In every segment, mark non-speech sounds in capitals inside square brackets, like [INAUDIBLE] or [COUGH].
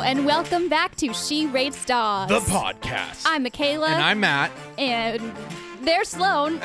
and welcome back to She Rates Dogs. The podcast. I'm Michaela. and I'm Matt. and there's Sloan. [LAUGHS]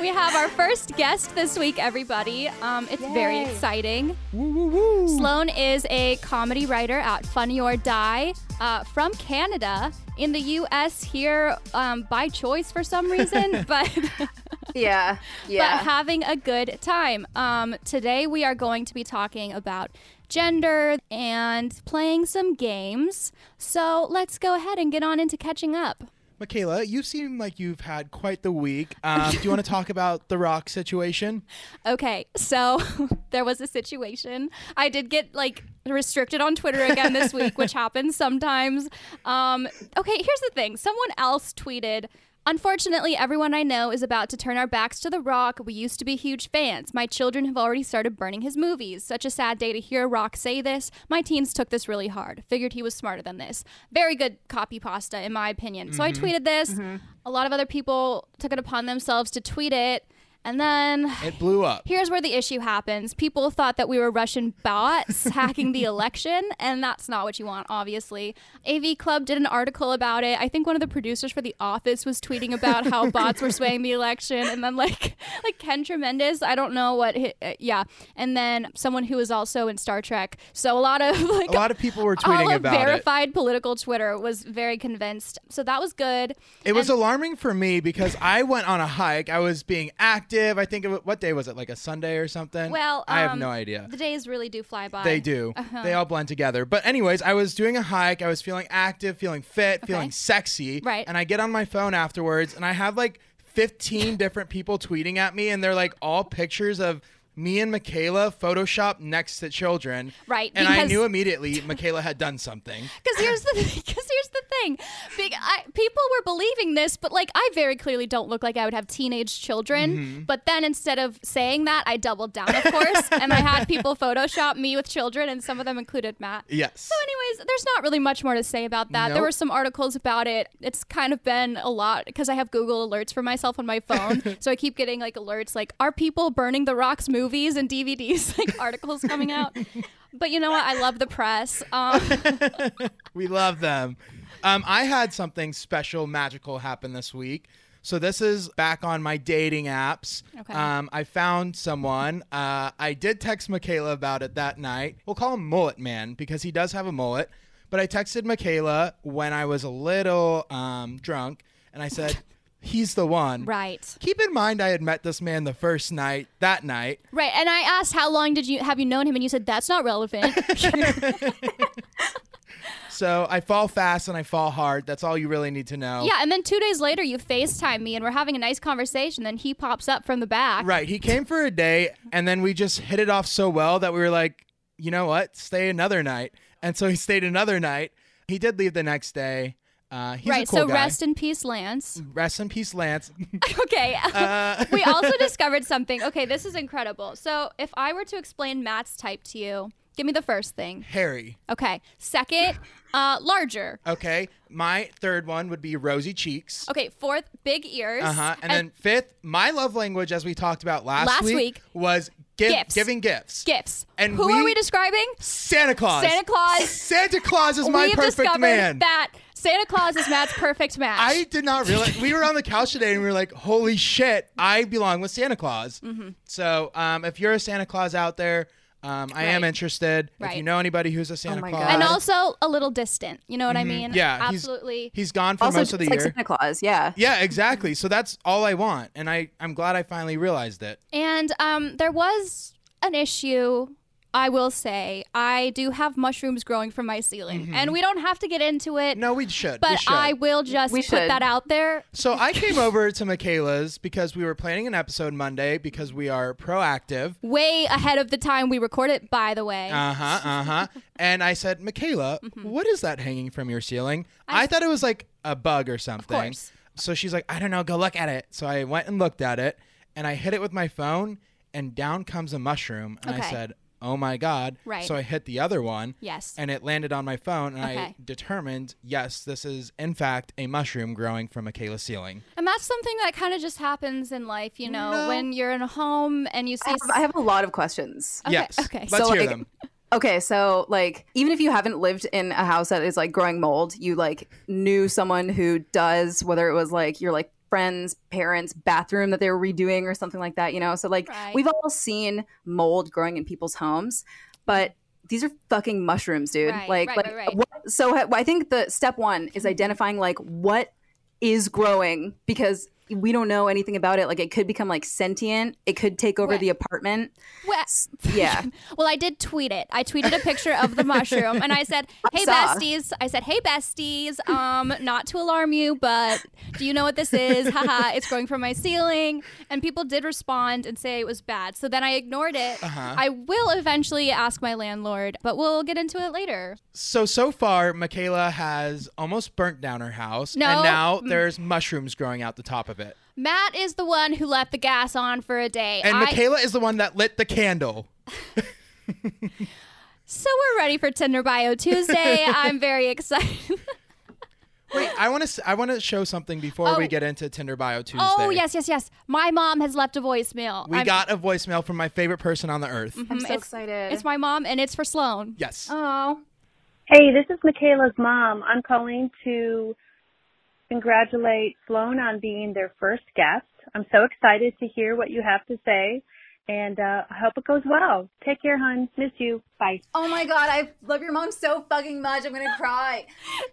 we have our first guest this week, everybody. Um, it's very exciting. Woo, woo, woo. Sloan is a comedy writer at Funny or Die uh, from Canada. In the U.S. here um, by choice for some reason, [LAUGHS] but [LAUGHS] Yeah, but yeah. having a good time. Um, today we are going to be talking about gender and playing some games. So let's go ahead and get on into catching up. Michaela, you seem like you've had quite the week. Um, do you want to talk about the rock situation? Okay, so [LAUGHS] there was a situation. I did get like restricted on Twitter again this week, which [LAUGHS] happens sometimes. Um, okay, here's the thing someone else tweeted. Unfortunately, everyone I know is about to turn our backs to The Rock. We used to be huge fans. My children have already started burning his movies. Such a sad day to hear a Rock say this. My teens took this really hard. Figured he was smarter than this. Very good copy pasta, in my opinion. So I mm-hmm. tweeted this. Mm-hmm. A lot of other people took it upon themselves to tweet it. And then It blew up. Here's where the issue happens. People thought that we were Russian bots [LAUGHS] hacking the election, and that's not what you want, obviously. AV Club did an article about it. I think one of the producers for The Office was tweeting about how [LAUGHS] bots were swaying the election, and then like [LAUGHS] like Ken Tremendous, I don't know what, uh, yeah, and then someone who was also in Star Trek. So a lot of like A lot of people were all tweeting of about it. verified political Twitter was very convinced. So that was good. It was alarming for me because I went on a hike. I was being active. I think it, what day was it? Like a Sunday or something? Well, I have um, no idea. The days really do fly by. They do. Uh-huh. They all blend together. But anyways, I was doing a hike. I was feeling active, feeling fit, feeling sexy. Right. And I get on my phone afterwards, and I have like 15 [LAUGHS] different people tweeting at me, and they're like all pictures of me and Michaela photoshopped next to children. Right, And I knew immediately Michaela had done something. [LAUGHS] Because here's the because here's the thing, Big, I, people were believing this, but like I very clearly don't look like I would have teenage children. Mm-hmm. But then instead of saying that, I doubled down, of course, [LAUGHS] and I had people Photoshop me with children, and some of them included Matt. Yes. So, anyways, there's not really much more to say about that. There were some articles about it. It's kind of been a lot because I have Google alerts for myself on my phone, [LAUGHS] so I keep getting like alerts like, "Are people burning the Rocks movies and DVDs?" [LAUGHS] Like articles coming out. [LAUGHS] But you know what? I love the press. Um, [LAUGHS] We love them. Um, I had something special, magical happen this week. So this is back on my dating apps. Okay. Um, I found someone. Uh, I did text Michaela about it that night. We'll call him Mullet Man because he does have a mullet. But I texted Michaela when I was a little um, drunk, and I said, "He's the one." right. Keep in mind, I had met this man the first night. That night, Right, and I asked how long did you have you known him, and you said that's not relevant. [LAUGHS] [LAUGHS] so I fall fast and I fall hard. That's all you really need to know. yeah, and then two days later you Facetime me, and we're having a nice conversation. Then he pops up from the back. Right. He came for a day, and then we just hit it off so well that we were like, you know what? Stay another night. And so he stayed another night. He did leave the next day. Uh, he's right. a cool so guy. rest in peace, Lance. Rest in peace, Lance. [LAUGHS] okay. [LAUGHS] Uh, [LAUGHS] we also discovered something. Okay, this is incredible. So if I were to explain Matt's type to you, give me the first thing. Hairy. Okay. Second, uh, larger. Okay. My third one would be rosy cheeks. Okay. Fourth, big ears. Uh huh. And, then fifth, my love language, as we talked about last, Last week, was give, gifts. giving gifts. gifts. And who we- are we describing? Santa Claus. Santa Claus. Santa Claus is my We've perfect discovered man. that Santa Claus is Matt's perfect match. I did not realize we were on the couch today and we were like, "Holy shit, I belong with Santa Claus." Mm-hmm. So, um, if you're a Santa Claus out there, um, I am Right. interested. If you know anybody who's a Santa my Claus, God. and also a little distant. You know what I mean? Mm-hmm. yeah, he's- absolutely. he's gone for also, most of the just like year. Santa Claus, yeah. yeah, exactly. So that's all I want, and I I'm glad I finally realized it. and um, there was an issue. I will say I do have mushrooms growing from my ceiling, and we don't have to get into it. Mm-hmm. No, we should. we but should. I will just We put should. that out there. So I came over to Michaela's because we were planning an episode Monday because we are proactive. Way ahead of the time we record it, by the way. Uh huh. Uh huh. and I said, Michaela, Mm-hmm. what is that hanging from your ceiling? I, thought it was like a bug or something. course. So she's like, I don't know. Go look at it. So I went and looked at it, and I hit it with my phone, and down comes a mushroom. And I said, Oh my god! Right. So I hit the other one. Yes. And it landed on my phone, and I determined, yes, this is in fact a mushroom growing from Michaela's ceiling. and that's something that kind of just happens in life, you know, No. when you're in a home and you see. I have, I have a lot of questions. Okay, yes. okay. Let's So, hear like, them. Okay, so like even if you haven't lived in a house that is like growing mold, you like knew someone who does, whether it was like you're like friends, parents' bathroom that they were redoing or something like that, you know? So like Right. we've all seen mold growing in people's homes, but these are fucking mushrooms, dude. Right, like right, like. What, so I think the step 1 is [CLEARS THROAT] identifying like what is growing because we don't know anything about it. Like it could become like sentient. It could take over Right. the apartment. Well, [LAUGHS] Yeah. well, I did tweet it. I tweeted a picture of the mushroom, and I said, [LAUGHS] "Hey saw. besties," I said, "Hey besties, um, not to alarm you, but do you know what this is? Haha, it's growing from my ceiling." And people did respond and say it was bad. So then I ignored it. Uh-huh. I will eventually ask my landlord, but we'll get into it later. So so far, Michaela has almost burnt down her house, No. and now there's mushrooms growing out the top of it. Matt is the one who left the gas on for a day. And I- Michaela is the one that lit the candle. [LAUGHS] so we're ready for Tinder Bio Tuesday. [LAUGHS] I'm very excited. [LAUGHS] Wait, I want to I want to show something before Oh. we get into Tinder Bio oh, Tuesday. oh yes, yes, yes. My mom has left a voicemail. We I'm- got a voicemail from my favorite person on the earth. Mm-hmm. I'm so it's- excited. It's my mom, and it's for Sloan. Yes. Oh. Hey, this is Michaela's mom. I'm calling to congratulate Sloan on being their first guest. I'm so excited to hear what you have to say, and uh, I hope it goes well. Take care, hon. Miss you. Bye. Oh my god, I love your mom so fucking much. I'm gonna [LAUGHS] cry.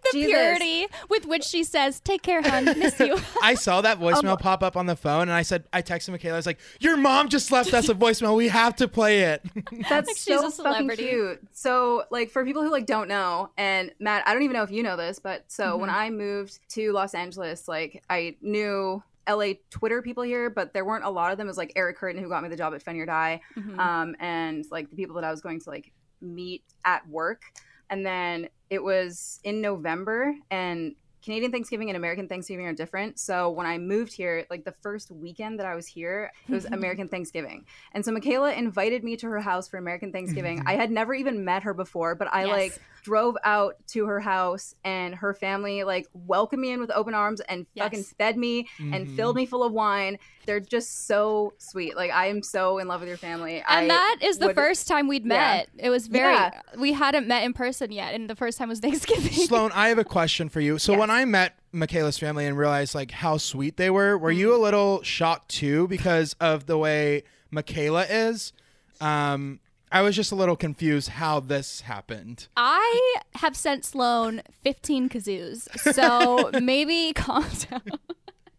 The Jesus. purity with which she says, "Take care, hon. Miss you." [LAUGHS] I saw that [LAUGHS] voicemail pop up on the phone, and I said, I texted Michaela. I was like, "Your mom just left us a voicemail. We have to play it." That's Like she's so a fucking celebrity. cute. So, like, for people who like don't know, and Matt, I don't even know if you know this, but so when I moved to Los Angeles, like, I knew LA Twitter people here, but there weren't a lot of them. It was like Eric Curtin who got me the job at Funny or Die, Mhm. um, and like the people that I was going to like meet at work. And then it was in November, and Canadian Thanksgiving and American Thanksgiving are different. So when I moved here, like the first weekend that I was here, it was American Thanksgiving. And so Michaela invited me to her house for American Thanksgiving. I had never even met her before, but I Yes. like drove out to her house and her family like welcomed me in with open arms and fucking fed me and Mhm. filled me full of wine. They're just so sweet. Like I am so in love with your family. I And that is the would- first time we'd Yeah. met. It was very. Yeah. We hadn't met in person yet, and the first time was [LAUGHS] Thanksgiving. Sloan, I have a question for you. So Yes. when I met Michaela's family and realized like how sweet they were, were you a Mm-hmm. little shocked too because of the way Michaela is? Um, I was just a little confused how this happened. I have sent Sloan 15 kazoos, so [LAUGHS] maybe calm down.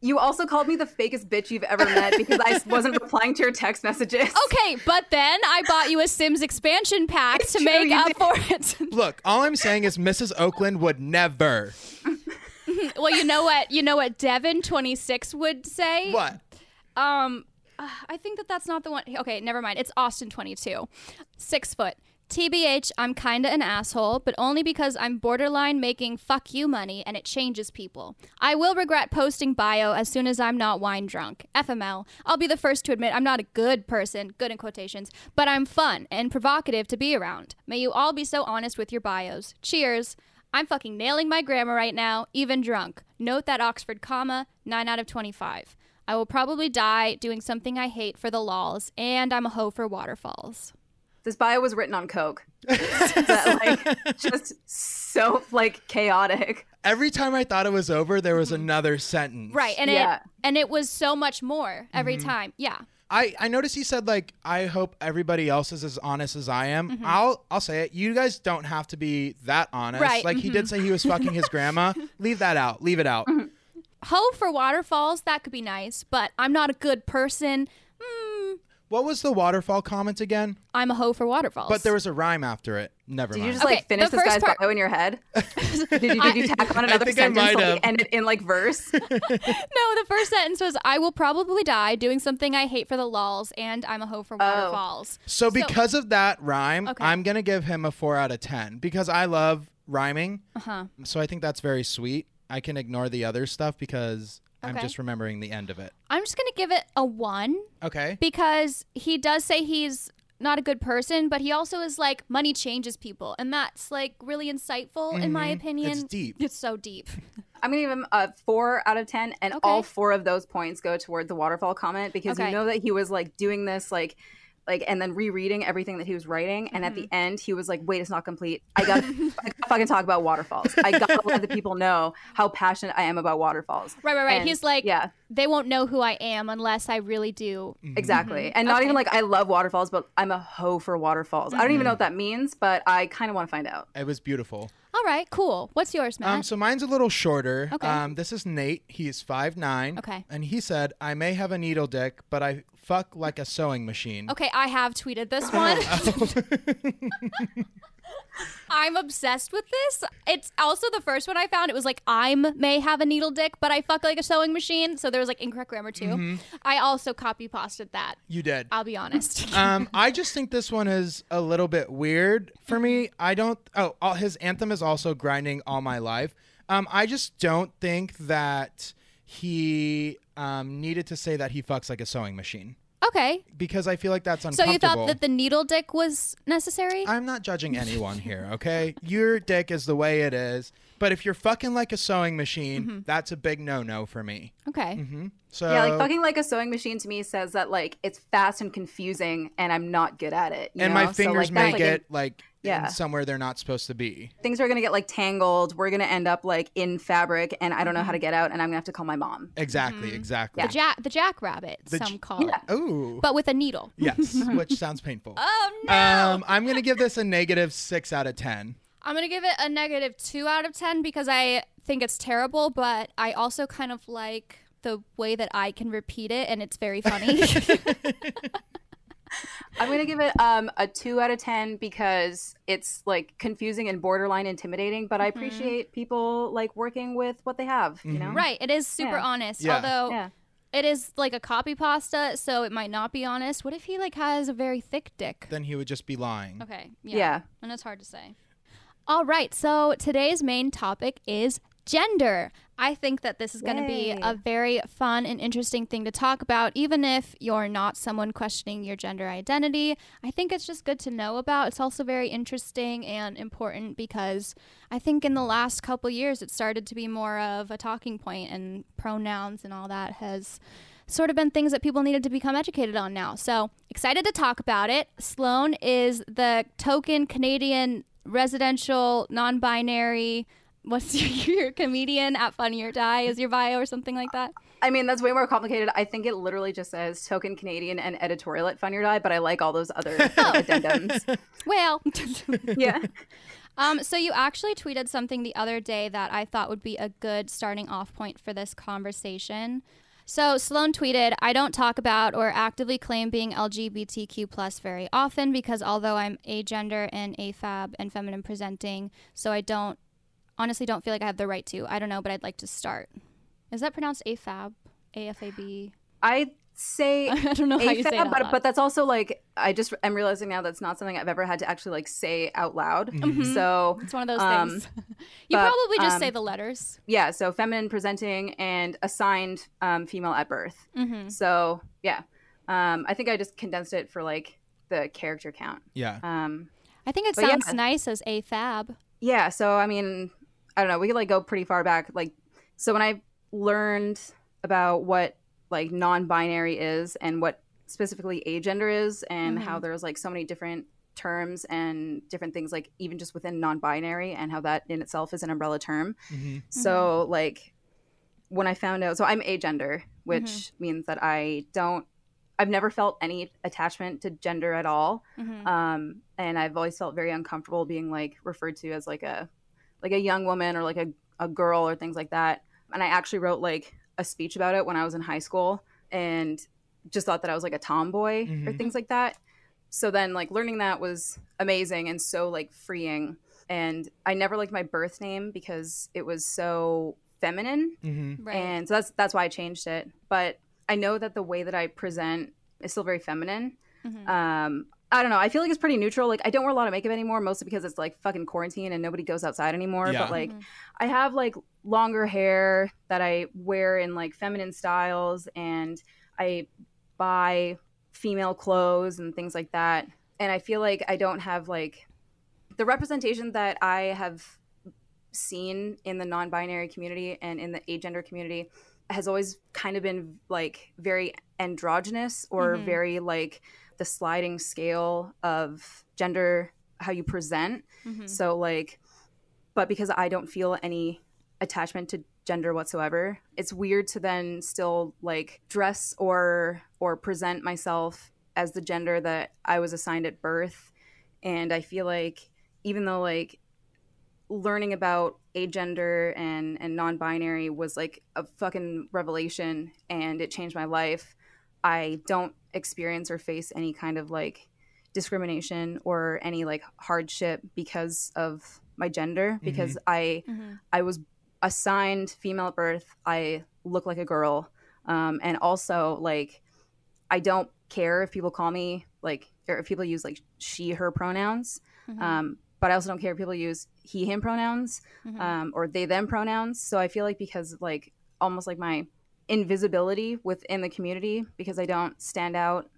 You also called me the fakest bitch you've ever met because I [LAUGHS] wasn't replying to your text messages. Okay, but then I bought you a Sims expansion pack It's to true, make up did. for it. [LAUGHS] Look, all I'm saying is Mrs. Oakland would never. [LAUGHS] well, you know what? You know what Devin 26 would say? What? Um, uh, I think that that's not the one. Okay, never mind. It's Austin 22. Six foot. TBH, I'm kinda an asshole, but only because I'm borderline making fuck you money and it changes people. I will regret posting bio as soon as I'm not wine drunk. FML. I'll be the first to admit I'm not a good person, good in quotations, but I'm fun and provocative to be around. May you all be so honest with your bios. Cheers. I'm fucking nailing my grammar right now, even drunk. Note that Oxford comma, 9 out of 25. I will probably die doing something I hate for the lols, and I'm a hoe for waterfalls. This bio was written on coke. [LAUGHS] that, like just so like chaotic. Every time I thought it was over, there was another sentence. Mm-hmm. Right, and Yeah. it and it was so much more every Mm-hmm. time. Yeah. I, I noticed he said like I hope everybody else is as honest as I am. Mm-hmm. I'll I'll say it. You guys don't have to be that honest. Right, Like he did say he was fucking his grandma. [LAUGHS] Leave that out. Leave it out. Mm-hmm. Hoe for waterfalls, that could be nice, but I'm not a good person. What was the waterfall comment again? I'm a hoe for waterfalls. But there was a rhyme after it. Never Did you just Okay, like finish the this first guy's part- bio in your head? [LAUGHS] did, you, did you tack on I another think I sentence might so have. we ended in like verse? [LAUGHS] [LAUGHS] no, the first sentence was I will probably die doing something I hate for the lols, and I'm a hoe for waterfalls. so because of that rhyme, Okay. I'm gonna give him a four out of ten because I love rhyming. Uh-huh. So I think that's very sweet. I can ignore the other stuff because I'm just remembering the end of it. I'm just gonna give it a one Okay. because he does say he's not a good person, but he also is like money changes people, and that's like really insightful in my Mhm. opinion. It's deep. It's so deep. [LAUGHS] I'm gonna give him a four out of ten, and Okay. all four of those points go toward the waterfall comment because Okay. you know that he was like doing this like like and then rereading everything that he was writing and at the mm-hmm. end he was like wait it's not complete. I got to [LAUGHS] fucking talk about waterfalls. I gotta let the people know how passionate i am about waterfalls. Right, right, right. And, He's like, yeah they won't know who I am unless I really do. exactly and not Okay. even like i love waterfalls but i'm a hoe for waterfalls i don't even know what that means but i kind of want to find out It was beautiful. All right, cool. What's yours, Matt? Um, so mine's a little shorter. Okay. Um, this is Nate. He's five nine. Okay. And he said, "I may have a needle dick, but I fuck like a sewing machine." okay, I have tweeted this [LAUGHS] one. [LAUGHS] [LAUGHS] I'm obsessed with this. It's also the first one I found. It was like I'm may have a needle dick, but I fuck like a sewing machine. So there was like incorrect grammar too. Mm-hmm. I also copy pasted that. You did. I'll be honest. [LAUGHS] um, I just think this one is a little bit weird for me. I don't. Oh, all, his anthem is also grinding all my life. Um, I just don't think that he um, needed to say that he fucks like a sewing machine okay. because I feel like that's uncomfortable. So uncomfortable. you thought that the needle dick was necessary? I'm not judging anyone [LAUGHS] here, okay? Your dick is the way it is. But if you're fucking like a sewing machine, Mm-hmm. that's a big no-no for me. okay. hmm So yeah like fucking like a sewing machine to me says that like it's fast and confusing and i'm not good at it you and know? my So, fingers like, may that's, like, get like Yeah. in somewhere they're not supposed to be. things are gonna get like tangled. We're gonna end up like in fabric, and I don't know how to get out, and I'm gonna have to call my mom. Exactly, exactly. The jack the jackrabbit, The some j- call it. Ooh. But with a needle. yes, [LAUGHS] which sounds painful. Oh no. Um, I'm gonna give this a negative six out of ten. I'm gonna give it a negative two out of ten because I think it's terrible, but I also kind of like the way that I can repeat it and it's very funny. [LAUGHS] [LAUGHS] I'm gonna give it um a two out of ten because it's like confusing and borderline intimidating. But I appreciate people like working with what they have. You know, right. It is super Yeah. honest. Yeah. Although Yeah. it is like a copy pasta, so it might not be honest. What if he like has a very thick dick? Then he would just be lying. Okay. Yeah. Yeah. And it's hard to say. All right. So today's main topic is gender. I think that this is going to be a very fun and interesting thing to talk about, even if you're not someone questioning your gender identity. I think it's just good to know about. It's also very interesting and important because I think in the last couple years it started to be more of a talking point, and pronouns and all that has sort of been things that people needed to become educated on now. So excited to talk about it. Sloan is the token Canadian residential non binary. What's your, [LAUGHS] your comedian at Funny or Die? Is your bio or something like that? I mean that's way more complicated. I think it literally just says token Canadian and editorial at Funny or Die, but I like all those other [LAUGHS] addendums. [LAUGHS] Well, Yeah. um, so you actually tweeted something the other day that I thought would be a good starting off point for this conversation. So Sloan tweeted, "I don't talk about or actively claim being LGBTQ plus very often because although I'm agender and afab and feminine presenting, so I don't honestly don't feel like I have the right to. I don't know, but I'd like to start. Is that pronounced afab? AFAB? I say [LAUGHS] I don't know how you say it. But but that's also like I just am realizing now that's not something I've ever had to actually like say out loud. Mhm. So it's one of those um, things. [LAUGHS] you but, probably just say um, the letters. yeah, so feminine presenting and assigned um, female at birth. hmm So yeah, um, I think I just condensed it for like the character count. Yeah. Um, I think it But yeah. sounds nice as AFAB. yeah, so I mean, I don't know. We could like go pretty far back. Like, so when I learned about what like non-binary is and what specifically agender is, and how there's like so many different terms and different things, like even just within non-binary, and how that in itself is an umbrella term. hmm So like when I found out, so I'm agender, which means that I don't. I've never felt any attachment to gender at all hmm um, and I've always felt very uncomfortable being like referred to as like a like a young woman or like a, a girl or things like that. And I actually wrote like a speech about it when I was in high school and just thought that I was like a tomboy or Mhm. things like that. So then like learning that was amazing and so like freeing. And I never liked my birth name because it was so feminine hmm Right. and so that's that's why I changed it. But I know that the way that I present is still very feminine. Mhm. Um, I don't know. I feel like it's pretty neutral. Like I don't wear a lot of makeup anymore, mostly because it's like fucking quarantine and nobody goes outside anymore. Yeah. But like Mhm. I have like longer hair that I wear in like feminine styles, and I buy female clothes and things like that. And I feel like I don't have like the representation that I have seen in the non-binary community and in the agender community has always kind of been like very androgynous or Mhm. very like the sliding scale of gender how you present Mhm. so like but because i don't feel any attachment to gender whatsoever it's weird to then still like dress or or present myself as the gender that i was assigned at birth and i feel like even though like learning about agender and and non-binary was like a fucking revelation and it changed my life i don't experience or face any kind of like discrimination or any like hardship because of my gender because i Mhm. I was assigned female at birth. I look like a girl. Um, and also, like, I don't care if people call me, like, or if people use, like, she, her pronouns. Mhm. Um, but I also don't care if people use he, him pronouns Mhm. um, or they, them pronouns. So I feel like because, like, almost like my invisibility within the community, because I don't stand out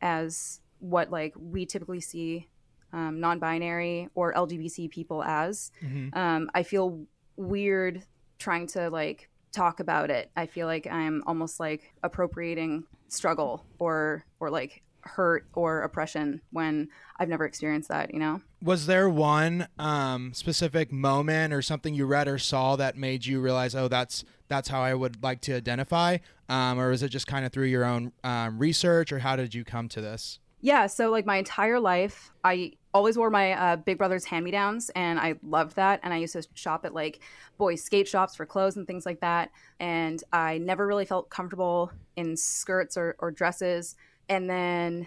as what, like, we typically see um, non binary or LGBT people as Mhm. um, I feel weird trying to like talk about it. I feel like I'm almost like appropriating struggle or or like hurt or oppression when I've never experienced that. You know? Was there one um, specific moment or something you read or saw that made you realize, oh, that's that's how I would like to identify, um, or was it just kind of through your own um, research, or how did you come to this? Yeah. So like my entire life, I always wore my uh, big brother's hand me downs, and I loved that. And I used to shop at like boys' skate shops for clothes and things like that. And I never really felt comfortable in skirts or, or dresses. And then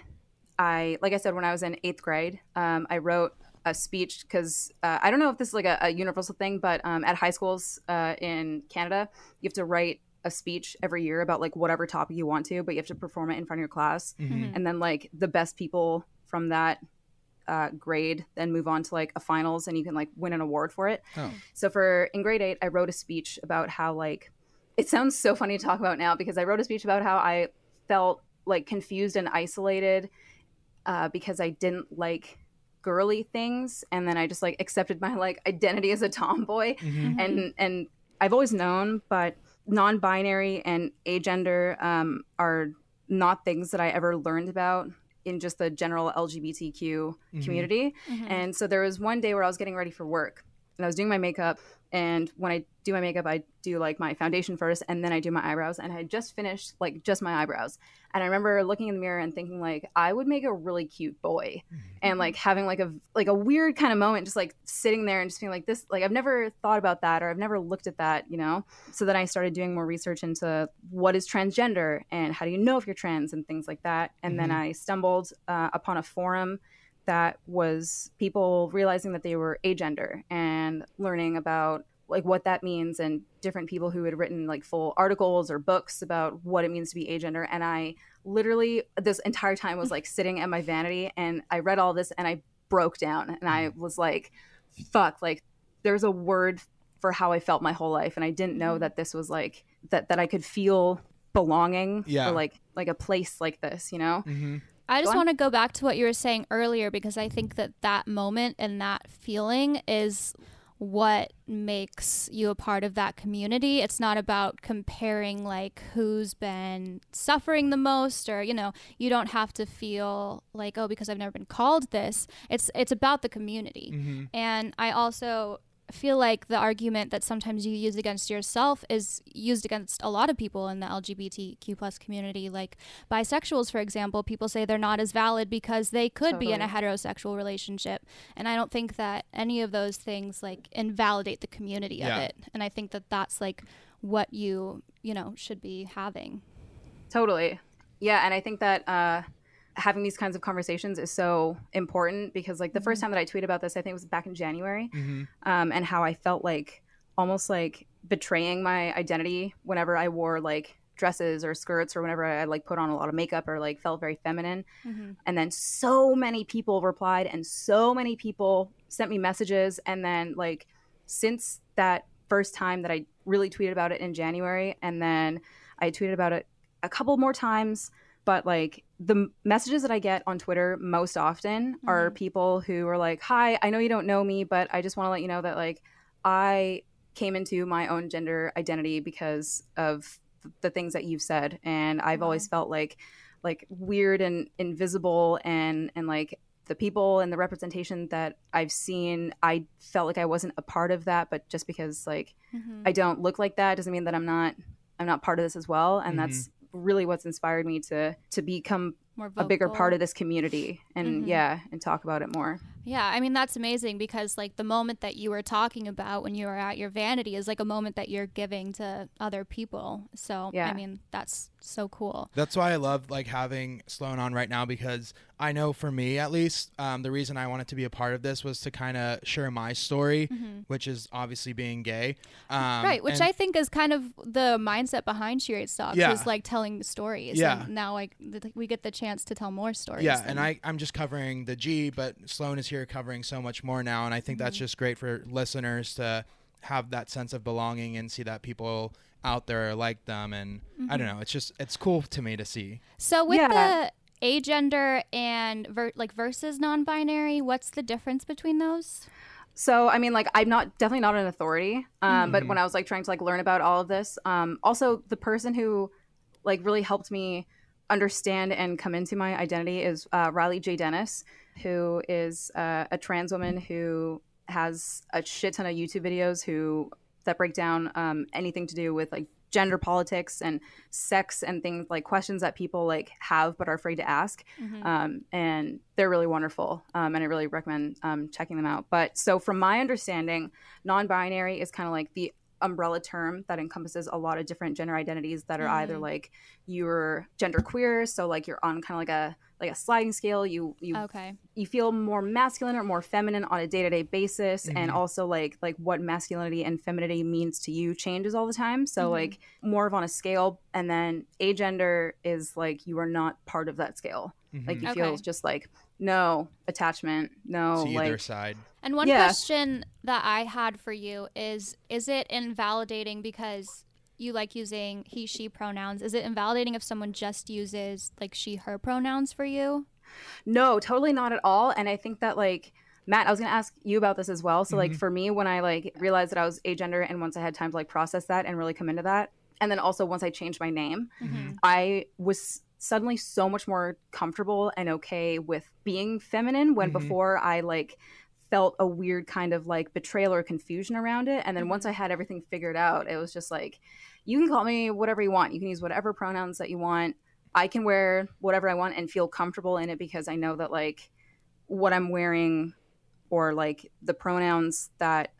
I, like I said, when I was in eighth grade, um, I wrote a speech because uh, I don't know if this is like a, a universal thing, but um, at high schools uh, in Canada, you have to write a speech every year about like whatever topic you want to, but you have to perform it in front of your class Mhm. and then like the best people from that uh, grade then move on to like a finals and you can like win an award for it Oh. so for in grade eight i wrote a speech about how like it sounds so funny to talk about now because i wrote a speech about how i felt like confused and isolated uh, because i didn't like girly things and then i just like accepted my like identity as a tomboy Mhm. and and I've always known, but non-binary and agender um, are not things that I ever learned about in just the general LGBTQ Mhm. community. Mhm. And so there was one day where I was getting ready for work and I was doing my makeup. And when I do my makeup, I do like my foundation first and then I do my eyebrows. And I had just finished like just my eyebrows. And I remember looking in the mirror and thinking like I would make a really cute boy. And like having like a like a weird kind of moment, just like sitting there and just being like this, like I've never thought about that or I've never looked at that, you know? So then I started doing more research into what is transgender and how do you know if you're trans and things like that. And then Mhm. I stumbled uh, upon a forum that was people realizing that they were agender and learning about like what that means and different people who had written like full articles or books about what it means to be agender. And i literally this entire time was like sitting at my vanity and i read all this and i broke down. And i was like fuck like there's a word for how i felt my whole life. And i didn't know Mhm. that this was like that that i could feel belonging Yeah. or like like a place like this you know? Hmm I just want to go back to what you were saying earlier because I think that that moment and that feeling is what makes you a part of that community. It's not about comparing like who's been suffering the most or you know, you don't have to feel like oh because I've never been called this. It's it's about the community. hmm And I also feel like the argument that sometimes you use against yourself is used against a lot of people in the LGBTQ plus community. Like bisexuals, for example, people say they're not as valid because they could be in a heterosexual relationship. And I don't think that any of those things like invalidate the community Yeah. of it. And I think that that's like what you, you know, should be having. Totally. Yeah, and I think that uh, having these kinds of conversations is so important because, like, the first time that I tweeted about this, I think it was back in January, hmm um, and how I felt like almost like betraying my identity whenever I wore like dresses or skirts or whenever I like put on a lot of makeup or like felt very feminine. And then so many people replied, and so many people sent me messages. And then, like, since that first time that I really tweeted about it in January, and then I tweeted about it a couple more times. But like the messages that I get on Twitter most often are Mhm. people who are like, Hi, I know you don't know me, but I just want to let you know that like I came into my own gender identity because of the things that you've said, and I've always felt like like weird and invisible and and like the people and the representation that I've seen, I felt like I wasn't a part of that. But just because like Mhm. I don't look like that doesn't mean that I'm not I'm not part of this as well. And Mhm. that's really what's inspired me to to become More a bigger part of this community and Mhm. yeah, and talk about it more. Yeah, I mean that's amazing because like the moment that you were talking about when you were at your vanity is like a moment that you're giving to other people. So yeah. I mean that's so cool. That's why I love like having Sloan on right now because I know for me at least, um, the reason I wanted to be a part of this was to kind of share my story, which is obviously being gay. Um, Mm-hmm. right, which and- I think is kind of the mindset behind She Rates Dogs Yeah. is like telling stories. Yeah. And now like th- we get the chance to tell more stories. Yeah, than- and I, I'm just covering the G, but Sloan is here covering so much more now. And I think Mm-hmm. that's just great for listeners to have that sense of belonging and see that people out there like them. And I don't Mm-hmm. know, it's just, it's cool to me to see. So with Yeah. the agender and ver- like versus non-binary, what's the difference between those? So I mean, like I'm not definitely not an authority, um, Mm-hmm. but when I was like trying to like learn about all of this, um, also the person who like really helped me understand and come into my identity is uh, Riley J Dennis, who is uh, a trans woman who has a shit ton of YouTube videos who that break down um, anything to do with like gender politics and sex and things like questions that people like have but are afraid to ask. Um, and they're really wonderful um, and i really recommend um, checking them out. But so from my understanding non-binary is kind of like the umbrella term that encompasses a lot of different gender identities that are either mm-hmm. like you're gender queer so like you're on kind of like a like a sliding scale you you Okay. you feel more masculine or more feminine on a day-to-day basis and mm-hmm. also like like what masculinity and femininity means to you changes all the time so mm-hmm. like more of on a scale and then agender is like you are not part of that scale like mm-hmm. you Okay. feel just like no attachment no to either like side. And one Yeah. question that I had for you is is it invalidating because you like using he she pronouns? Is it invalidating if someone just uses like she her pronouns for you? No, totally not at all. And I think that like Matt, I was gonna ask you about this as well. So like mm-hmm. for me, when I like realized that I was agender, and once I had time to like process that and really come into that, and then also once I changed my name, mm-hmm. I was suddenly so much more comfortable and okay with being feminine. When before I like felt a weird kind of like betrayal or confusion around it, and then once I had everything figured out, it was just like you can call me whatever you want. You can use whatever pronouns that you want. I can wear whatever I want and feel comfortable in it because I know that like what I'm wearing or like the pronouns that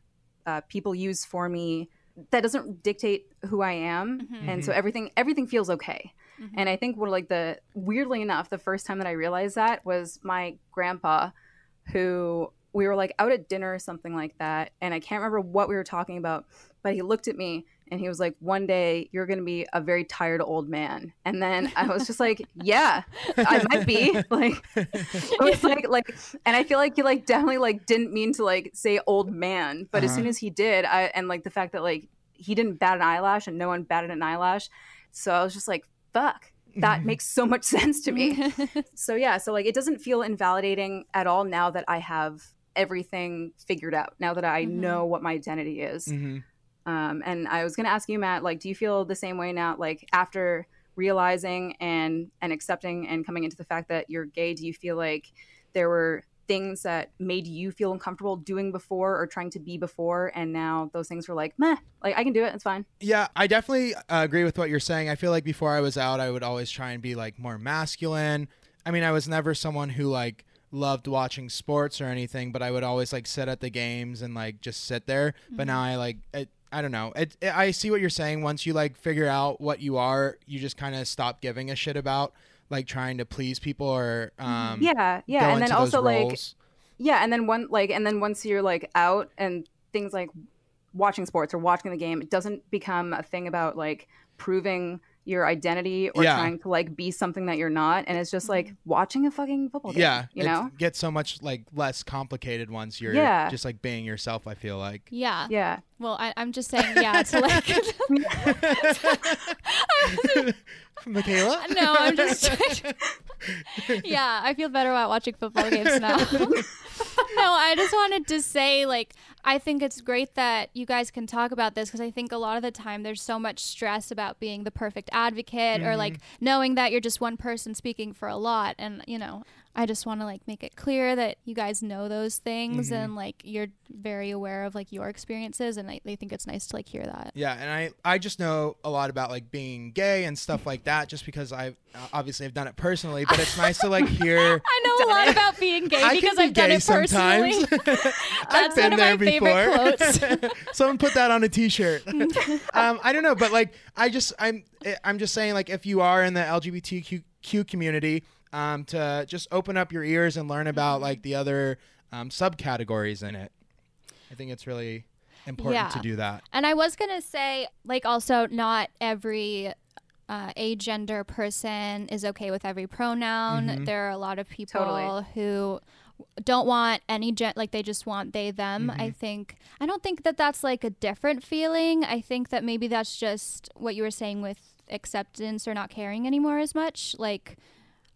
uh, people use for me that doesn't dictate who I am, mm-hmm. and so mm-hmm. everything everything feels okay. Mm-hmm. And I think what like the weirdly enough, the first time that I realized that was my grandpa, who we were like out at dinner or something like that, and I can't remember what we were talking about, but he looked at me and he was like, "One day you're going to be a very tired old man." And then I was just like, [LAUGHS] "Yeah, I might be." [LAUGHS] Like it was like like, and I feel like he like definitely like didn't mean to like say old man, but as Uh-huh. soon as he did, I and like the fact that like he didn't bat an eyelash and no one batted an eyelash, so I was just like, "Fuck." That [LAUGHS] makes so much sense to me. so yeah, so like it doesn't feel invalidating at all now that I have everything figured out. Now that I Mhm. know what my identity is. hmm Um, and I was going to ask you, Matt, like, do you feel the same way now? Like, after realizing and and accepting and coming into the fact that you're gay, do you feel like there were things that made you feel uncomfortable doing before or trying to be before, and now those things were like, meh, like I can do it, it's fine. Yeah, I definitely uh, agree with what you're saying. I feel like before I was out, I would always try and be like more masculine. I mean, I was never someone who like loved watching sports or anything, but I would always like sit at the games and like just sit there. But now I like it, I don't know. It, it, I see what you're saying. Once you like figure out what you are, you just kind of stop giving a shit about like trying to please people or um Yeah, yeah, and then also like yeah, and then one like and then once you're like out and things like watching sports or watching the game, it doesn't become a thing about like proving your identity or Yeah. trying to like be something that you're not, and it's just like mm-hmm. watching a fucking football game. yeah, you it know. gets so much like less complicated once you're Yeah. just like being yourself. I feel like. yeah. Yeah, Well, I, I'm just saying, yeah, to like [LAUGHS] [LAUGHS] [LAUGHS] Michaela? [LAUGHS] No, I'm just [LAUGHS] [LAUGHS] Yeah, I feel better about watching football games now. no, I just wanted to say, like, I think it's great that you guys can talk about this because I think a lot of the time there's so much stress about being the perfect advocate or like mm-hmm. knowing that you're just one person speaking for a lot. And, you know, I just want to like make it clear that you guys know those things and like you're very aware of like your experiences. And I, they think it's nice to like hear that. Yeah, and I I just know a lot about like being gay and stuff like that, just because I obviously I've done it personally. But it's nice to like [LAUGHS] hear. I know a lot about being gay I because be I've done gay it personally. [LAUGHS] [LAUGHS] That's I've been one of there my favorite before. quotes. Someone put that on a T-shirt. um, I don't know, but like I just I'm I'm just saying like if you are in the LGBTQ community, um, to just open up your ears and learn about Mm-hmm. like the other um, subcategories in it. I think it's really important to do that. And I was gonna say, like, also not every uh, agender person is okay with every pronoun. Mhm. There are a lot of people Totally. who don't want any gen like they just want they them i think i don't think that that's like a different feeling i think that maybe that's just what you were saying with acceptance or not caring anymore as much like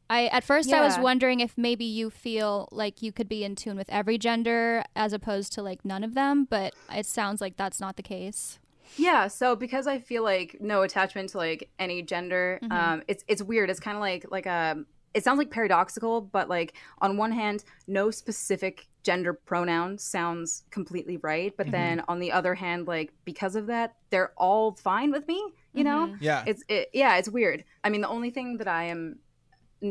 I at first I was wondering if maybe you feel like you could be in tune with every gender as opposed to like none of them, but it sounds like that's not the case. Yeah, so because I feel like no attachment to like any gender, Mhm. um, it's it's weird. It's kind of like like a. It sounds like paradoxical, but like on one hand, no specific gender pronoun sounds completely right, but then on the other hand, like because of that, they're all fine with me. You know, Mhm. Yeah. it's it, yeah, it's weird. I mean, the only thing that I am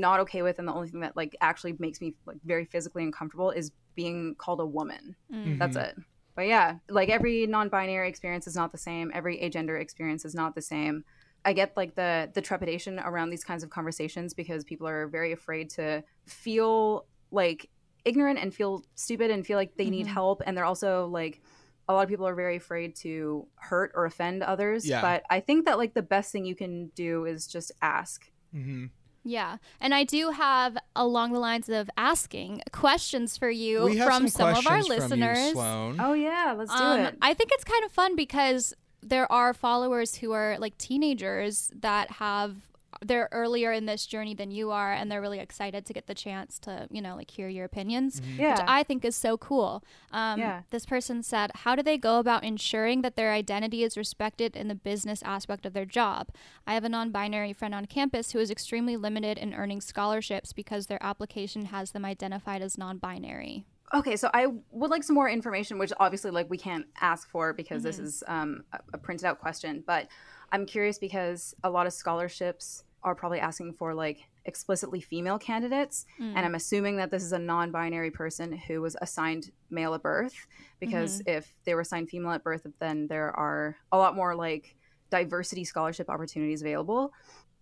not okay with, and the only thing that like actually makes me like very physically uncomfortable is being called a woman. Mm. That's it. But yeah, like every non-binary experience is not the same. Every agender experience is not the same. I get like the the trepidation around these kinds of conversations because people are very afraid to feel like ignorant and feel stupid and feel like they need Mhm. help and they're also like a lot of people are very afraid to hurt or offend others Yeah. but i think that like the best thing you can do is just ask hmm Yeah. And I do have along the lines of asking questions for you from some, some, of our questions from you, listeners. Oh yeah let's do Um, it I think it's kind of fun because there are followers who are like teenagers that have they're earlier in this journey than you are and they're really excited to get the chance to you know like hear your opinions yeah. which i think is so cool. Um, Yeah. this person said how do they go about ensuring that their identity is respected in the business aspect of their job? I have a non-binary friend on campus who is extremely limited in earning scholarships because their application has them identified as non-binary. Okay, so I would like some more information, which obviously like we can't ask for because this is um, a, a printed out question. But I'm curious because a lot of scholarships are probably asking for like explicitly female candidates, and mm. I'm assuming that this is a non-binary person who was assigned male at birth. Because mm-hmm. if they were assigned female at birth, then there are a lot more like diversity scholarship opportunities available.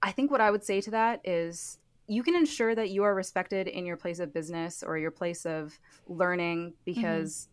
I think what I would say to that is you can ensure that you are respected in your place of business or your place of learning mm-hmm. because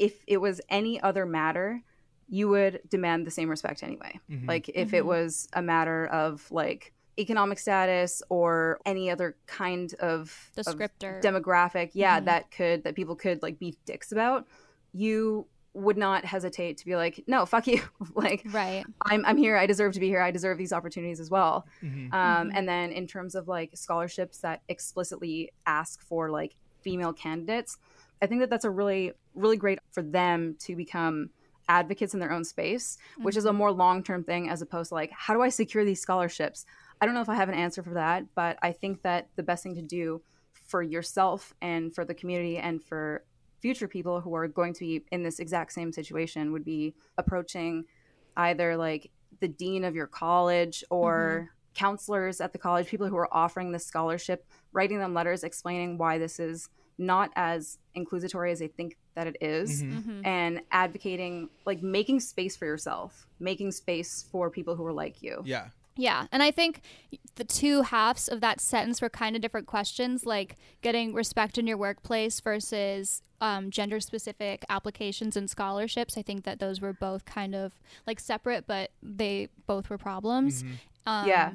if it was any other matter, you would demand the same respect anyway. Mhm. Like if it Mhm. was a matter of like economic status or any other kind of of descriptor demographic, yeah, Mhm. that could that people could like be dicks about, you would not hesitate to be like, no, fuck you. [LAUGHS] like right I'm I'm here. I deserve to be here. I deserve these opportunities as well. Mhm. Um, Mhm. And then in terms of like scholarships that explicitly ask for like female candidates, I think that that's a really really great for them to become advocates in their own space, which is a mm-hmm. more long term thing as opposed to like how do I secure these scholarships? I don't know if I have an answer for that, but I think that the best thing to do for yourself and for the community and for future people who are going to be in this exact same situation would be approaching either like the dean of your college or mm-hmm. counselors at the college, people who are offering this scholarship, writing them letters explaining why this is not as inclusatory as they think that it is, Mhm. Mhm. and advocating like making space for yourself, making space for people who are like you. Yeah. Yeah, and I think the two halves of that sentence were kind of different questions, like getting respect in your workplace versus um, gender specific applications and scholarships. I think that those were both kind of like separate, but they both were problems. Mhm. Um, Yeah.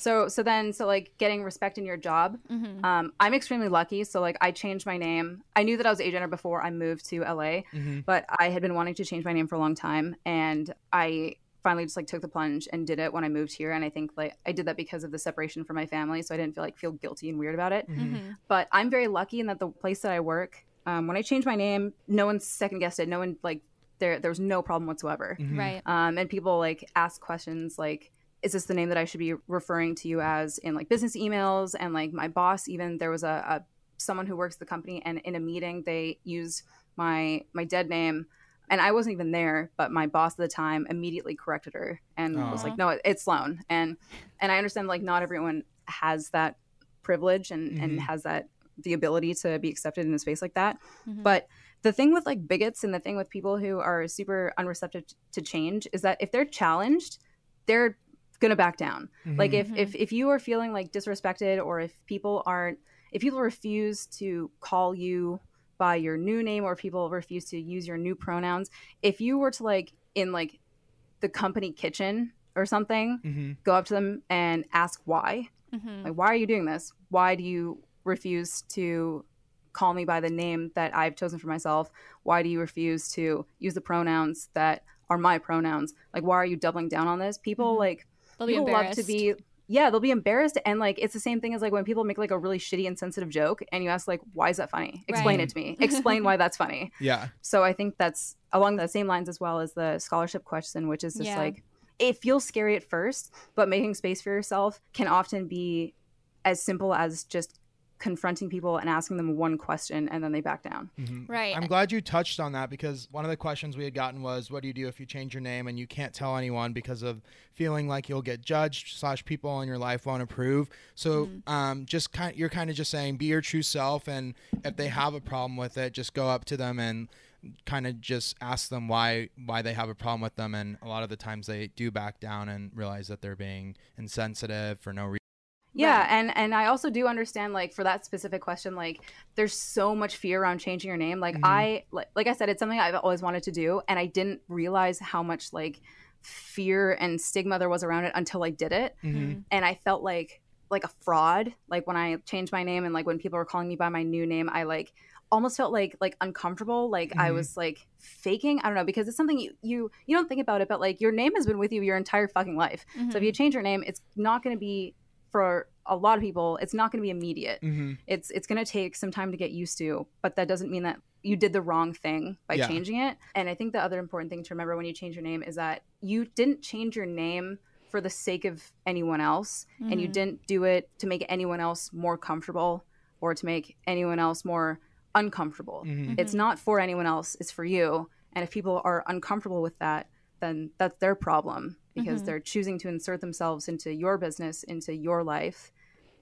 So so then so like getting respect in your job. mhm. Um, I'm extremely lucky. So like I changed my name. I knew that I was agender before I moved to LA, Mhm. but I had been wanting to change my name for a long time, and I finally just like took the plunge and did it when I moved here. And I think like I did that because of the separation from my family, so I didn't feel like feel guilty and weird about it. Mhm. Mhm. But I'm very lucky in that the place that I work um, when I changed my name, no one second guessed it. No one like there there was no problem whatsoever. Mhm. Right. Um, and people like ask questions like, "Is this the name that I should be referring to you as in like business emails?" And like my boss, even there was a, a someone who works at the company, and in a meeting they used my my dead name. And I wasn't even there, but my boss at the time immediately corrected her and was like, "No, it- it's Sloan." And and I understand like not everyone has that privilege and Mhm. and has that the ability to be accepted in a space like that. Mhm. But the thing with like bigots and the thing with people who are super unreceptive to change is that if they're challenged, they're gonna back down. Like Mhm. if, if if you are feeling like disrespected or if people aren't if people refuse to call you by your new name or people refuse to use your new pronouns, if you were to like in like the company kitchen or something, Mhm. go up to them and ask why. Mhm. Like, why are you doing this? Why do you refuse to call me by the name that I've chosen for myself? Why do you refuse to use the pronouns that are my pronouns? Like, why are you doubling down on this? People Mhm. like They'll be people embarrassed. love to be yeah they'll be embarrassed and like it's the same thing as like when people make like a really shitty insensitive joke and you ask like why is that funny explain Right. it to me explain why that's funny [LAUGHS] Yeah. so i think that's along the same lines as well as the scholarship question which is just Yeah. like it feels scary at first but making space for yourself can often be as simple as just confronting people and asking them one question and then they back down Mhm. Right. I'm glad you touched on that because one of the questions we had gotten was, "What do you do if you change your name and you can't tell anyone because of feeling like you'll get judged slash people in your life won't approve?" So, um, just kind, you're kind of just saying, be your true self, and if they have a problem with it, just go up to them and kind of just ask them why why they have a problem with them. And a lot of the times they do back down and realize that they're being insensitive for no reason. Yeah, Right. and and I also do understand like for that specific question, like there's so much fear around changing your name. Like Mhm. I like like I said, it's something I've always wanted to do, and I didn't realize how much like fear and stigma there was around it until I did it, Mhm. and I felt like like a fraud. Like when I changed my name and like when people were calling me by my new name, I like almost felt like like uncomfortable like i Mhm. was like faking i don't know because it's something you you you don't think about it but like your name has been with you your entire fucking life so if Mhm. you change your name, it's not going to be for a lot of people. It's not going to be immediate. Mhm. It's it's going to take some time to get used to, but that doesn't mean that you did the wrong thing by Yeah. changing it. And I think the other important thing to remember when you change your name is that you didn't change your name for the sake of anyone else, and you Mhm. didn't do it to make anyone else more comfortable or to make anyone else more uncomfortable. Mhm. It's not for anyone else, it's for you. And if people are uncomfortable with that, then that's their problem because Mhm. they're choosing to insert themselves into your business, into your life,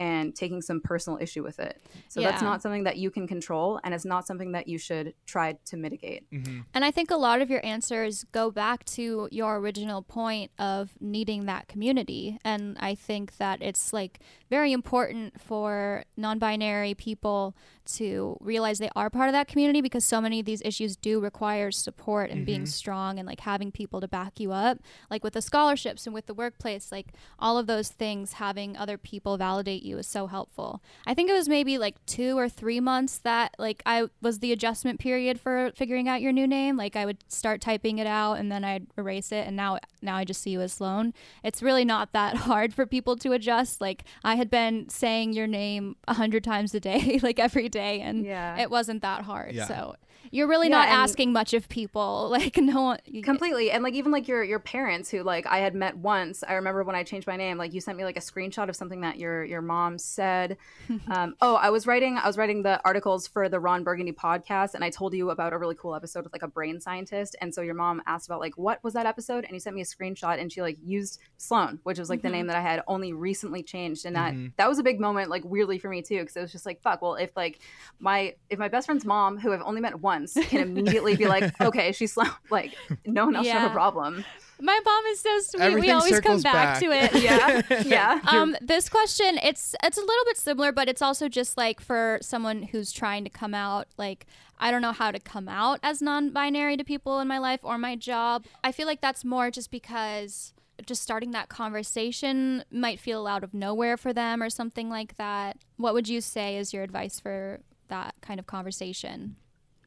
and taking some personal issue with it. So that's not something that you can control, and it's not something that you should try to mitigate. Mhm. And I think a lot of your answers go back to your original point of needing that community. And I think that it's like very important for non binary people to realize they are part of that community because so many of these issues do require support and being Mhm. strong and like having people to back you up. Like with the scholarships and with the workplace, like all of those things, having other people validate you is so helpful. I think it was maybe like two or three months that like I was the adjustment period for figuring out your new name. Like I would start typing it out and then I'd erase it and now now I just see you as Sloan. It's really not that [LAUGHS] hard for people to adjust. Like I had been saying your name a hundred times a day, [LAUGHS] like every day, and Yeah. it wasn't that hard. Yeah. So you're really Yeah, not asking much of people. [LAUGHS] Like no one completely and like even like your your parents who like i had met once i remember when i changed my name like you sent me like a screenshot of something that your your mom said [LAUGHS] um, oh i was writing i was writing the articles for the ron burgundy podcast and i told you about a really cool episode with like a brain scientist and so your mom asked about like what was that episode and you sent me a screenshot and she like used sloan which was like Mhm. the name that i had only recently changed and that Mhm. that was a big moment like weirdly for me too because it was just like fuck well if like my if my best friend's mom who i've only met once can immediately be like [LAUGHS] okay she's slow [LAUGHS] like no one else should have a problem. My mom is so sweet. we always come back, back. to it. [LAUGHS] yeah. Yeah. Um this question it's it's a little bit similar but it's also just like for someone who's trying to come out like i don't know how to come out as non-binary to people in my life or my job. I feel like that's more just because just starting that conversation might feel out of nowhere for them or something like that. What would you say is your advice for that kind of conversation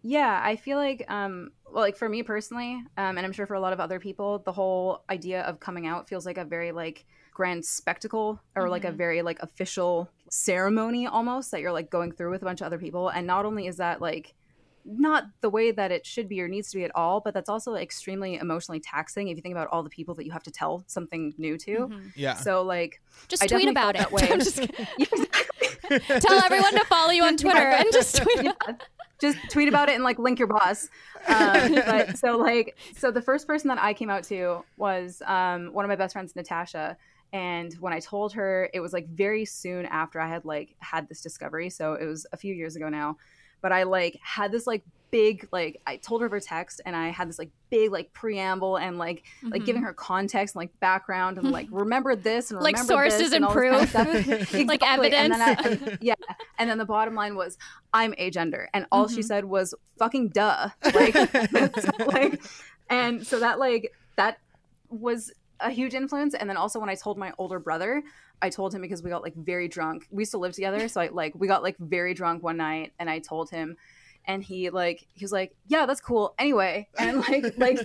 Yeah, I feel like, um, well, like for me personally, um, and I'm sure for a lot of other people, the whole idea of coming out feels like a very like grand spectacle or like a Mhm. very like official ceremony almost that you're like going through with a bunch of other people. And not only is that like not the way that it should be or needs to be at all, but that's also extremely emotionally taxing if you think about all the people that you have to tell something new to. Mm-hmm. Yeah. So like Just I tweet about it. felt that way. [LAUGHS] I'm just [LAUGHS] kidding. Yeah. [LAUGHS] Tell everyone to follow you on Twitter and just tweet. Yeah. Just tweet about it and like link your boss. Um, but so like so the first person that I came out to was um, one of my best friends, Natasha. And when I told her, it was like very soon after I had like had this discovery. So it was a few years ago now. But I like had this like big like I told her over text and I had this like big like preamble and like like giving her context and like background and like remember this and Like remember this sources and and this kind of proof. [LAUGHS] Like Exactly. And then I- evidence. yeah. And then the bottom line was, I'm agender. And all Mm-hmm. she said was, fucking duh. [LAUGHS] Like, [LAUGHS] like, and so that, like, that was a huge influence. And then also when I told my older brother, I told him because we got like very drunk. We used to live together. So I like, we got like very drunk one night and I told him, and he like he was like yeah that's cool anyway and like [LAUGHS] like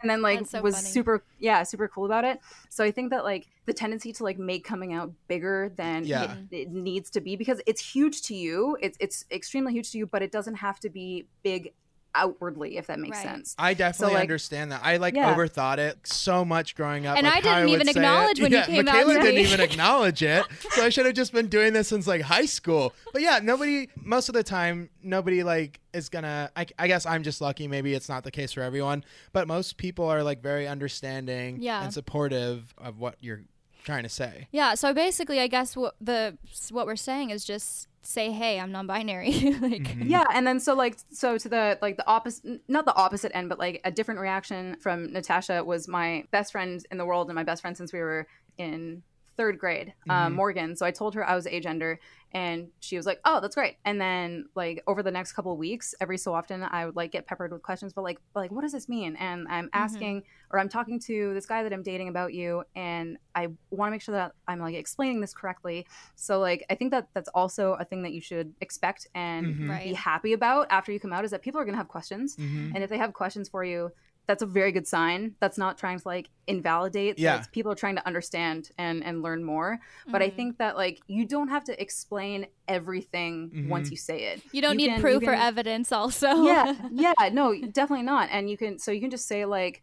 and then like so was funny. super yeah super cool about it so i think that like the tendency to like make coming out bigger than Yeah. it, it needs to be because it's huge to you it's it's extremely huge to you but it doesn't have to be big outwardly if that makes Right. sense I definitely like- understand that. I like Yeah. overthought it so much growing up. And like I didn't would even say it. acknowledge when you yeah, came out Michaela to didn't even acknowledge it. [LAUGHS] So I should have just been doing this since like high school. But yeah, nobody. Most of the time, nobody like is gonna. I, I guess I'm just lucky. Maybe it's not the case for everyone, but most people are like very understanding Yeah. and supportive of what you're trying to say. Yeah, so basically, I guess what the what we're saying is just say, "Hey, I'm non-binary." [LAUGHS] like, Mm-hmm. yeah and then so like so to the like the opposite not the opposite end but like a different reaction from natasha was my best friend in the world and my best friend since we were in third grade um, morgan so i told her i was agender and she was like oh that's great. And then like over the next couple of weeks every so often i would like get peppered with questions but like but like what does this mean? And i'm asking or i'm talking to this guy that i'm dating about you and i want to make sure that i'm like explaining this correctly. So like i think that that's also a thing that you should expect and Mhm. be happy about after you come out is that people are going to have questions. Mhm. and if they have questions for you that's a very good sign that's not trying to like invalidate Yeah. That's- people are trying to understand and and learn more but i Mhm. think that like you don't have to explain everything Mhm. once you say it you don't You need can- you proof or evidence. Also, yeah [LAUGHS] yeah no definitely not and you can so you can just say like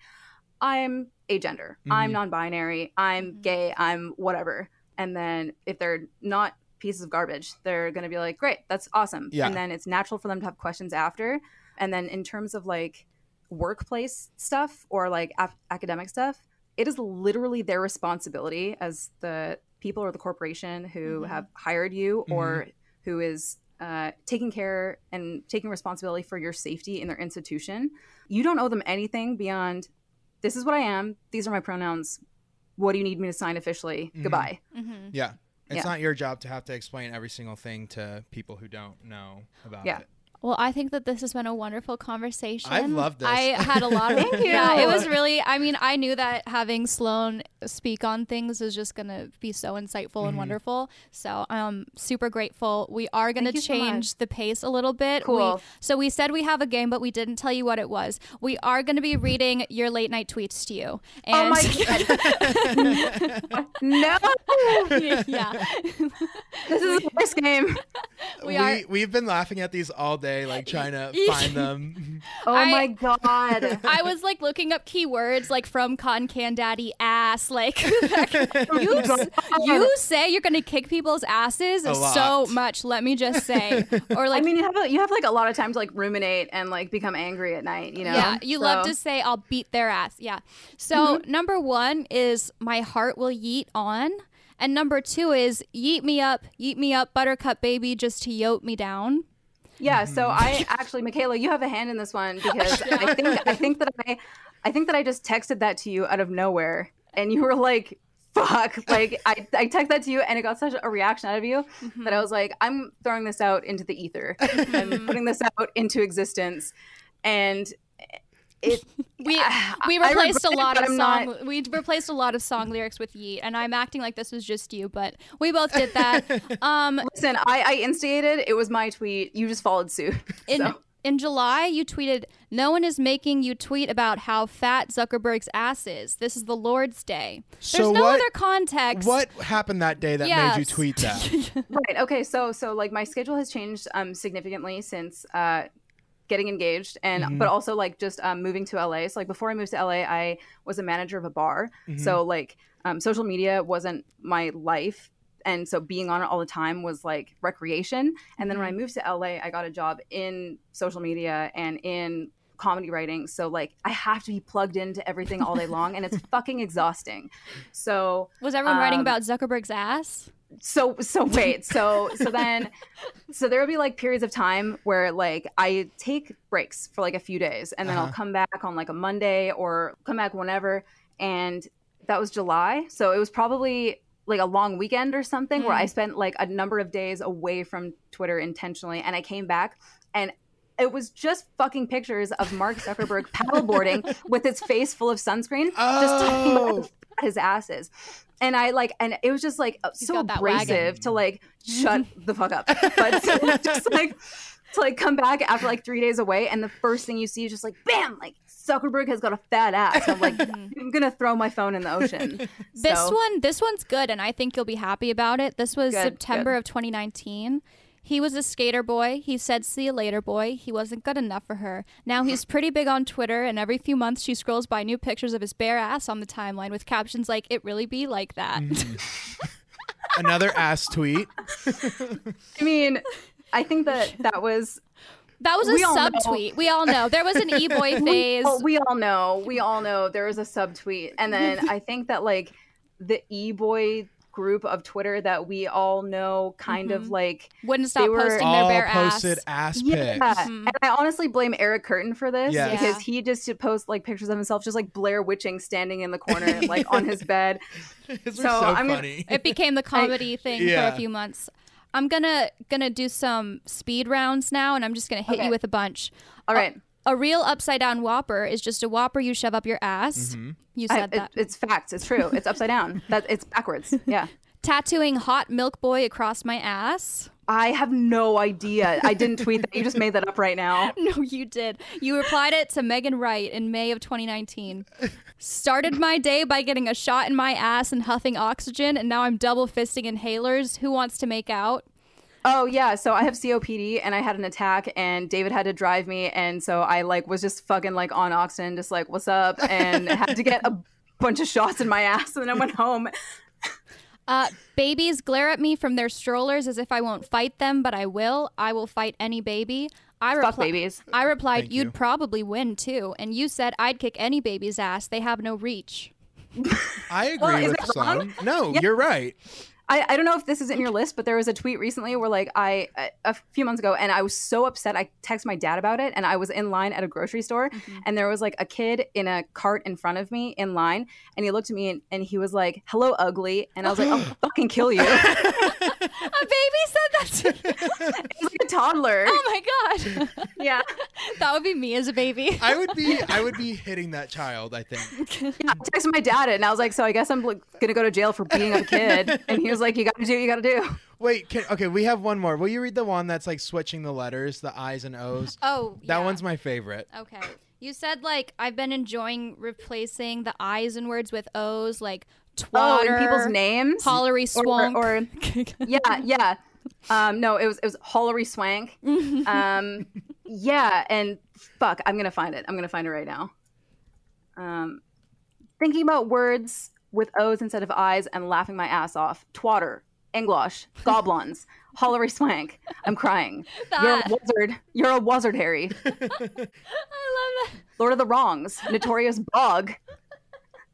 i'm agender i'm Mhm. non-binary i'm Mhm. gay i'm whatever and then if they're not pieces of garbage they're going to be like great that's awesome Yeah. and then it's natural for them to have questions after and then in terms of like workplace stuff or like ap- academic stuff it is literally their responsibility as the people or the corporation who Mhm. have hired you or who is uh, taking care and taking responsibility for your safety in their institution. You don't owe them anything beyond this is what I am, these are my pronouns. What do you need me to sign officially? Mhm. Goodbye. Mhm. Yeah. It's Yeah. not your job to have to explain every single thing to people who don't know about Yeah. it. Well, I think that this has been a wonderful conversation. I've loved this. I had a lot of [LAUGHS] Thank you. Yeah, it was really. I mean, I knew that having Sloan speak on things is just gonna be so insightful and Mhm. wonderful. So I'm super grateful. We are gonna Thank you so change the pace a little bit. We- Cool. so we said we have a game, but we didn't tell you what it was. We are gonna be reading your late night tweets to you. Oh And my god. [LAUGHS] no. [LAUGHS] yeah. This is the worst game. We we, are- we've been laughing at these all day, like trying to [LAUGHS] find them. Oh I- my god. I was like looking up keywords like from Cotton Can Daddy ass. Like [LAUGHS] [LAUGHS] you, you say you're gonna kick people's asses so much. Let me just say, [LAUGHS] or like I mean, you have a, you have like a lot of time to like ruminate and like become angry at night. You know. Yeah, you love to say I'll beat their ass. Yeah. So number one is my heart will yeet on. And number two is yeet me up, yeet me up, buttercup baby, just to yoke me down. Yeah, so Mm-hmm. I actually, Michaela, you have a hand in this one because I think I think that I, I think that I just texted that to you out of nowhere, and you were like, "Fuck!" Like I, I texted that to you, and it got such a reaction out of you that I was like, "I'm throwing this out into the ether. I'm putting this out into existence," and it. [LAUGHS] We I- we replaced a regret it, lot of song. not- We replaced a lot of song lyrics with yeet, and I'm acting like this was just you, but we both did that. [LAUGHS] Um, Listen, I, I instigated. It was my tweet. You just followed suit. in So. In July, you tweeted, "No one is making you tweet about how fat Zuckerberg's ass is. This is the Lord's Day. There's So no what- other context. what happened that day that made you tweet that? [LAUGHS] right okay so so like my schedule has changed um significantly since uh getting engaged and Mhm. but also like just um, moving to LA. So like before I moved to LA, I was a manager of a bar. Mhm. So like um, social media wasn't my life. And so being on it all the time was like recreation. And then when I moved to LA, I got a job in social media and in comedy writing. So like I have to be plugged into everything all day [LAUGHS] long and it's fucking exhausting. So Was everyone writing Um, about Zuckerberg's ass? so so wait so so then [LAUGHS] so there will be like periods of time where like i take breaks for like a few days and then i'll Uh-huh. come back on like a monday or come back whenever and that was july so it was probably like a long weekend or something where i spent like a number of days away from twitter intentionally and i came back and it was just fucking pictures of Mark Zuckerberg [LAUGHS] paddleboarding with his face full of sunscreen, just talking about Oh. his asses. And I like, and it was just like uh, so abrasive wagon. to like shut [LAUGHS] the fuck up, but just like to like come back after like three days away, and the first thing you see is just like bam, like Zuckerberg has got a fat ass. I'm like, [LAUGHS] I'm gonna throw my phone in the ocean. [LAUGHS] This So- one, this one's good, and I think you'll be happy about it. This was Good, September good. of 2019. He was a skater boy. He said, "See you later, boy." He wasn't good enough for her. Now he's [LAUGHS] pretty big on Twitter, and every few months she scrolls by new pictures of his bare ass on the timeline with captions like, "It really be like that." Mm. Another ass tweet. I mean, I think that that was That was a We all subtweet. We all know there was an [LAUGHS] e boy phase. Well, we all know. We all know there was a subtweet, and then I think that like the e boy group of Twitter that we all know, kind of like Wouldn't stop were posting their All bare posted ass. ass, yeah. pics. Mhm. And I honestly blame Eric Curtin for this Yes. because Yeah. he just would post like pictures of himself just like Blair witching standing in the corner, [LAUGHS] like on his bed. [LAUGHS] So, so, I mean- funny. It became the comedy thing for a few months. I'm gonna gonna do some speed rounds now, and I'm just gonna hit Okay. you with a bunch. All right, A real upside down Whopper is just a Whopper you shove up your ass. Mm-hmm. You I, said it, that. it's facts. It's true. It's upside down. That it's backwards. [LAUGHS] Yeah. Tattooing hot milk boy across my ass. I have no idea. I didn't tweet that. You just made that up right now. [LAUGHS] No, you did. You replied it to Megan Wright in May of 2019. Started my day by getting a shot in my ass and huffing oxygen, and now I'm double fisting inhalers. Who wants to make out? Oh yeah, so I have COPD and I had an attack and David had to drive me and so I like was just fucking like on oxygen, just like what's up, and had to get a bunch of shots in my ass and then I went home. Uh, babies glare at me from their strollers as if I won't fight them, but I will. I will fight any baby. I Fuck babies. I replied, Thank "You'd you. probably win too," and you said, "I'd kick any baby's ass. They have no reach." [LAUGHS] I agree Well, with that wrong? some. No, Yeah. you're right. I, I don't know if this is in your list, but there was a tweet recently where like I a few months ago, and I was so upset. I texted my dad about it, and I was in line at a grocery store, mm-hmm. and there was like a kid in a cart in front of me in line, and he looked at me and, and he was like, "Hello, ugly," and I was like, "I'll [GASPS] fucking kill you." [LAUGHS] A baby said that to you. He's like a toddler. Oh my god, Yeah, that would be me as a baby. I would be I would be hitting that child, I think. yeah. I texted my dad it, and I was like, "So I guess I'm like, gonna go to jail for being a kid," and he was like, "You got to do, what you got to do." Wait, can, okay, we have one more. Will you read the one that's like switching the letters, the I's and O's? Oh, That yeah. one's my favorite. Okay. You said like I've been enjoying replacing the I's in words with O's, like Oh, twatter, in people's names. hollery Or- swonk. or- [LAUGHS] yeah, yeah. Um, no, it was it was Hollery Swank. [LAUGHS] Um, yeah, and fuck, I'm gonna find it. I'm gonna find it right now. Um, thinking about words with O's instead of I's and laughing my ass off. Twatter, Englosh, goblins, [LAUGHS] Hollery Swank. I'm crying. You're a wizard. You're a wizard, Harry. I love that. Lord of the Wrongs, Notorious Bog.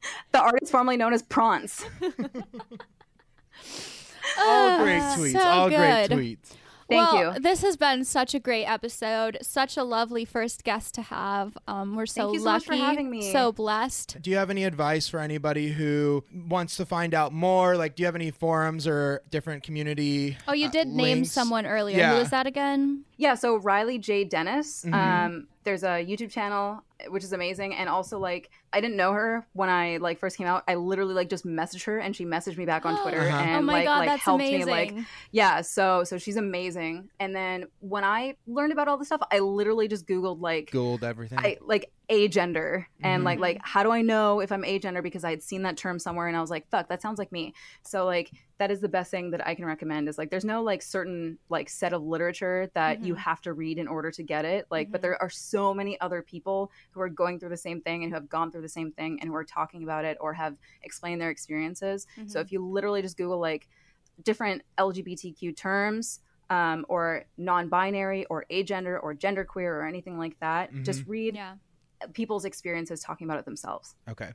[LAUGHS] The artist formerly known as Prawns. [LAUGHS] All great Ah, tweets. so all great tweets. Thank well, you. This has been such a great episode. Such a lovely first guest to have. Um, we're so Thank you so lucky, much for having me. so blessed. Do you have any advice for anybody who wants to find out more? Like, do you have any forums or different community? Oh, you uh, did name links? someone earlier. Yeah. Who was that again? Yeah, so Riley J. Dennis. Mhm. Um, there's a YouTube channel which is amazing, and also like I didn't know her when I like first came out. I literally like just messaged her, and she messaged me back on [GASPS] Twitter Uh-huh. and oh my like god, like that's helped amazing. me like yeah. So so she's amazing. And then when I learned about all this stuff, I literally just googled like Googled everything. I like agender and Mhm. like like how do I know if I'm agender because I had seen that term somewhere and I was like fuck that sounds like me. So like that is the best thing that I can recommend is like there's no like certain like set of literature that you Mhm. have to read in order to get it. Like but Mhm. there are so many other people who are going through the same thing and who have gone through the same thing and who are talking about it or have explained their experiences. So Mhm. if you literally just Google like different LGBTQ terms um, or non-binary or agender or genderqueer or anything like that, just read yeah. People's experiences talking about it themselves. Okay.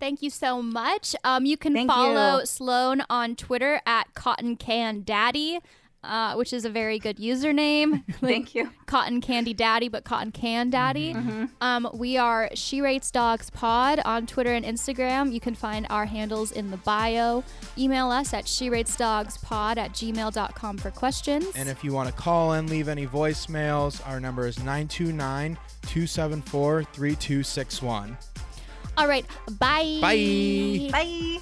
Thank you so much. Um, you can Thank follow you. Sloan on Twitter at Cotton Can Daddy, uh, which is a very good username. [LAUGHS] like Thank you. Cotton Candy Daddy, but Cotton Can Daddy. Um, we are She Rates Dogs Pod on Twitter and Instagram. You can find our handles in the bio. Email us at she rates dogs pod at gmail.com for questions. And if you want to call in, leave any voicemails, our number is 929 274 3261. All right, bye. Bye. Bye.